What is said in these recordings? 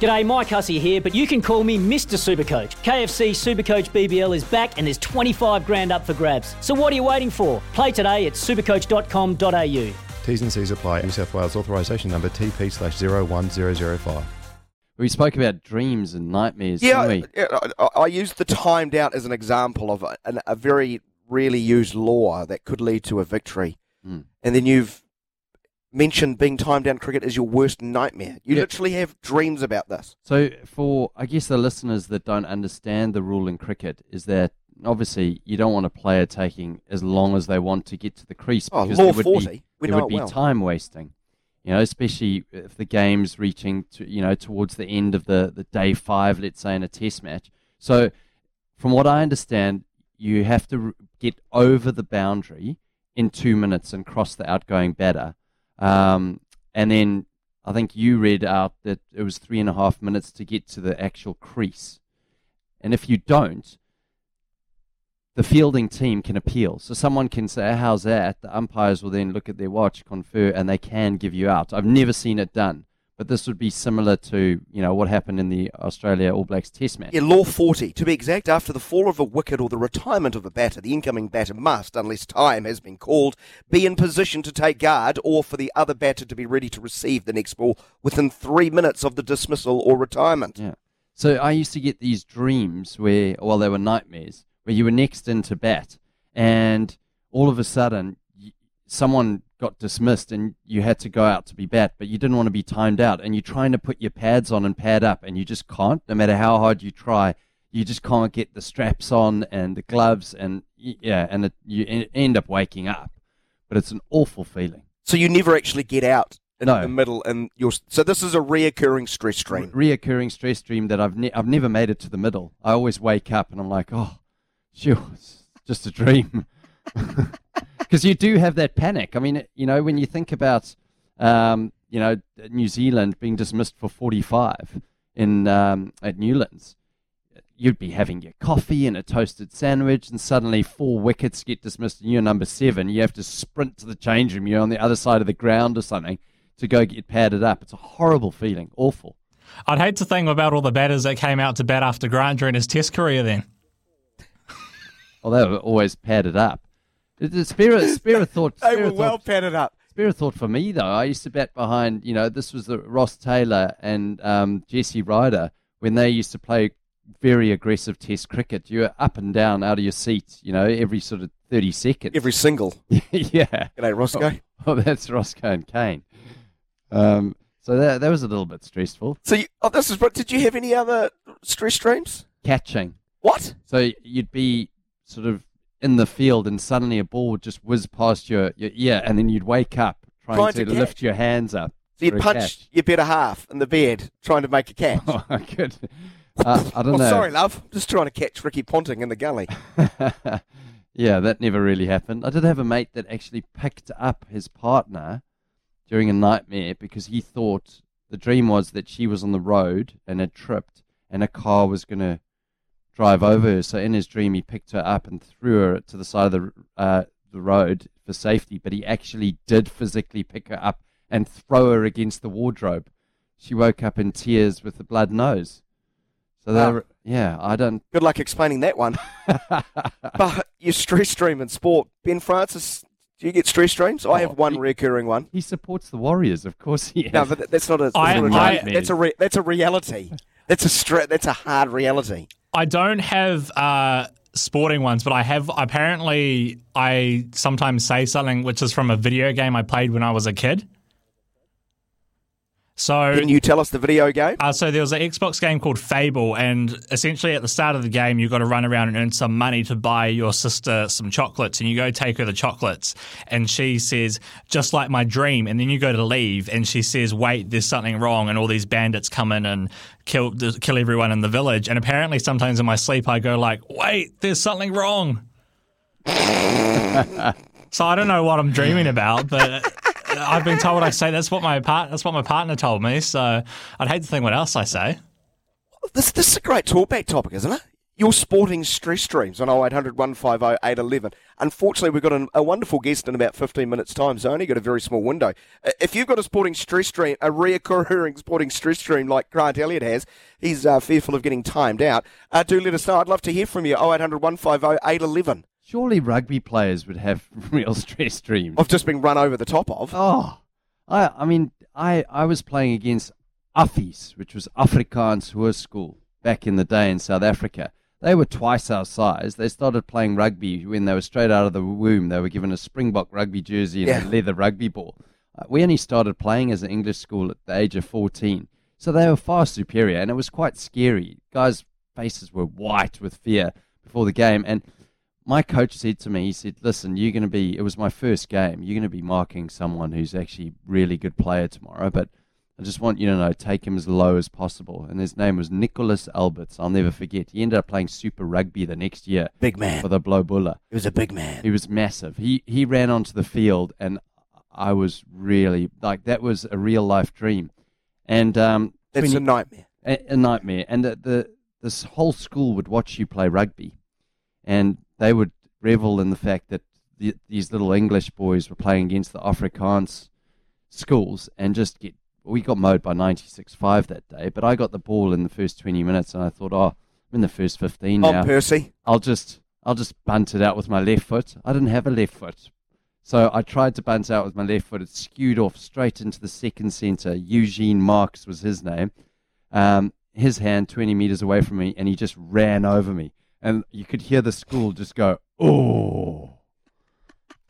G'day, Mike Hussey here, but you can call me Mr. Supercoach. KFC Supercoach BBL is back and there's 25 grand up for grabs. So what are you waiting for? Play today at supercoach.com.au. T's and C's apply. New South Wales authorisation number TP slash 01005. We spoke about dreams and nightmares, Yeah, didn't we? I, I, I used the timed out as an example of a, a very rarely used law that could lead to a victory. Hmm. And then you've mentioned being timed down cricket as your worst nightmare. You Yeah. literally have dreams about this. So, for I guess the listeners that don't understand the rule in cricket, is that obviously you don't want a player taking as long as they want to get to the crease Oh, because there would 40. be, We there would be well. time wasting. You know, especially if the game's reaching to you know towards the end of the, the day five, let's say in a test match. So, from what I understand, you have to r- get over the boundary in two minutes and cross the outgoing batter. Um, and then I think you read out that it was three and a half minutes to get to the actual crease. And if you don't, the fielding team can appeal. So someone can say, How's that? The umpires will then look at their watch, confer, and they can give you out. I've never seen it done. But this would be similar to, you know, what happened in the Australia All Blacks Test match. Yeah, law 40. To be exact, after the fall of a wicket or the retirement of a batter, the incoming batter must, unless time has been called, be in position to take guard or for the other batter to be ready to receive the next ball within three minutes of the dismissal or retirement. Yeah. So I used to get these dreams where, well, they were nightmares, where you were next in to bat, and all of a sudden, someone got dismissed, and you had to go out to be bat, but you didn't want to be timed out, and you're trying to put your pads on and pad up, and you just can't. No matter how hard you try, you just can't get the straps on and the gloves, and yeah, and it, you end up waking up. But it's an awful feeling. So you never actually get out in No. the middle, and you're so this is a reoccurring stress stream. Re- reoccurring stress dream that I've ne- I've never made it to the middle. I always wake up and I'm like, oh, sure, it's just a dream. Because you do have that panic. I mean, you know, when you think about, um, you know, New Zealand being dismissed for 45 in um, at Newlands, you'd be having your coffee and a toasted sandwich, and suddenly four wickets get dismissed, and you're number seven. You have to sprint to the change room. You're on the other side of the ground or something to go get padded up. It's a horrible feeling, awful. I'd hate to think about all the batters that came out to bat after Grant during his test career then. Well, they were always padded up. The- The spirit, spirit thought. They Spirit were thought, well padded up. Spirit thought for me though. I used to bat behind. You know, this was the Ross Taylor and um, Jesse Ryder when they used to play very aggressive Test cricket. You were up and down out of your seat. You know, every sort of thirty seconds. Every single. yeah. G'day, Roscoe. Oh, that's Roscoe and Kane. Um, so that that was a little bit stressful. So you, oh, this is. But did you have any other stress streams? Catching. What? So you'd be sort of in the field, and suddenly a ball would just whiz past your, your ear, and then you'd wake up trying, Trying to, to lift your hands up. So you'd punch catch. your better half in the bed trying to make a catch. Oh, good. Uh, I don't oh, know. sorry, love. Just trying to catch Ricky Ponting in the gully. yeah, that never really happened. I did have a mate that actually picked up his partner during a nightmare because he thought the dream was that she was on the road and had tripped, and a car was going to drive over her. So in his dream, he picked her up and threw her to the side of the uh, the road for safety. But he actually did physically pick her up and throw her against the wardrobe. She woke up in tears with a blood nose. So they Wow. yeah, I don't. Good luck explaining that one. but your stress stream in sport, Ben Francis. Do you get stress streams? I have one he- recurring one. He supports the Warriors, of course he has. No, but that's not a. That's, I- not a I- dream. that's a re, that's a reality. That's a stra- That's a hard reality. I don't have uh, sporting ones, but I have. Apparently, I sometimes say something which is from a video game I played when I was a kid. So Can you tell us the video game? Uh, so there was an Xbox game called Fable, and essentially at the start of the game, you've got to run around and earn some money to buy your sister some chocolates, and you go take her the chocolates, and she says, "Just like my dream," and then you go to leave, and she says, "Wait, there's something wrong," and all these bandits come in and kill kill everyone in the village, and apparently sometimes in my sleep I go like, "Wait, there's something wrong." so I don't know what I'm dreaming about, but. I've been told what I say that's what my part that's what my partner told me. So I'd hate to think what else I say. This, this is a great talkback topic, isn't it? Your sporting stress streams on 0800 150 811. Unfortunately, we've got an, a wonderful guest in about 15 minutes' time, so only got a very small window. Uh, If you've got a sporting stress stream, a reoccurring sporting stress stream like Grant Elliott has, he's uh, fearful of getting timed out. Uh, do let us know. I'd love to hear from you. 0800 150 811. Surely rugby players would have real stress dreams. I've just been run over the top of. Oh, I I mean, I, I was playing against Affies, which was Afrikaans Hoërskool back in the day in South Africa. They were twice our size. They started playing rugby when they were straight out of the womb. They were given a Springbok rugby jersey and Yeah. a leather rugby ball. Uh, we only started playing as an English school at the age of 14. So they were far superior, and it was quite scary. Guys' faces were white with fear before the game. And my coach said to me, he said, "Listen, you're going to be. It was my first game. You're going to be marking someone who's actually really good player tomorrow, but I just want you to know, take him as low as possible." And his name was Nicholas Alberts. I'll never forget. He ended up playing Super Rugby the next year Big man. for the Blou Bulle. He was a big man. He was massive. He he ran onto the field, and I was really like that was a real life dream, and um, That's a nightmare. a, a nightmare. And the, the this whole school would watch you play rugby, and they would revel in the fact that the, these little English boys were playing against the Afrikaans schools and just get. We got mowed by 96-5 that day, but I got the ball in the first 20 minutes, and I thought, oh, I'm in the first 15 now. On Percy. I'll just I'll just bunt it out with my left foot. I didn't have a left foot. So I tried to bunt out with my left foot. It skewed off straight into the second centre. Eugene Marks was his name. Um, his hand 20 metres away from me, and he just ran over me. And you could hear the school just go, oh.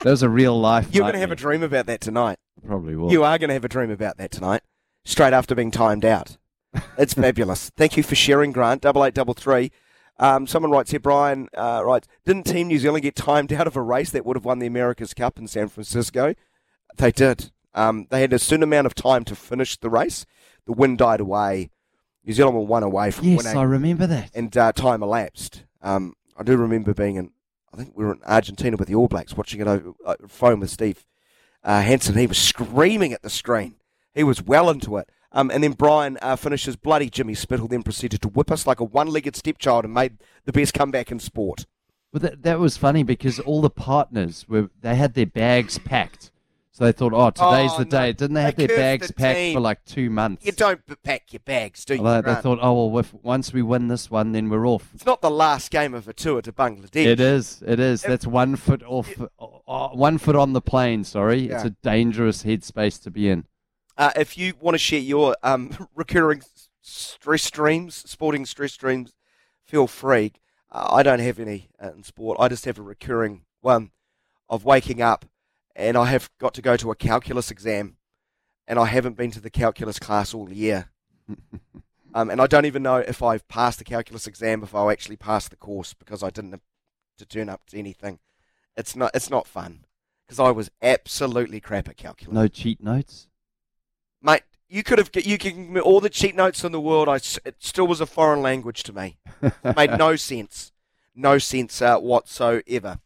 That was a real life. You're going to have a dream about that tonight. Probably will. You are going to have a dream about that tonight, straight after being timed out. It's fabulous. Thank you for sharing, Grant. Double eight double three. Um, someone writes here, Brian uh, writes, didn't Team New Zealand get timed out of a race that would have won the America's Cup in San Francisco? They did. Um, they had a certain amount of time to finish the race. The wind died away. New Zealand were one away from yes, winning I remember that. and uh, time elapsed. Um, I do remember being in, I think we were in Argentina with the All Blacks, watching it over uh, phone with Steve uh, Hansen. He was screaming at the screen. He was well into it. Um, and then Brian uh, finishes bloody Jimmy Spithill, then proceeded to whip us like a one-legged stepchild and made the best comeback in sport. Well, that, that was funny because all the partners were they had their bags packed. So they thought, oh, today's Oh, the day. Didn't they have They their bags the packed team. for like two months? You don't pack your bags, do you? Well, they, they thought, oh well, if, once we win this one, then we're off. it's not the last game of a tour to Bangladesh. It is. It is. If- That's one foot off. uh, one foot on the plane. Sorry, it's a dangerous headspace to be in. Uh, if you want to share your um, recurring stress streams, sporting stress streams, feel free. Uh, I don't have any uh, in sport. I just have a recurring one of waking up and I have got to go to a calculus exam and I haven't been to the calculus class all year. um, and I don't even know if I've passed the calculus exam, if I'll actually pass the course because I didn't have to turn up to anything. It's not, it's not fun because I was absolutely crap at calculus. No cheat notes. Mate, you could have you can give me all the cheat notes in the world. I it still was a foreign language to me. It made no sense, no sense uh, whatsoever.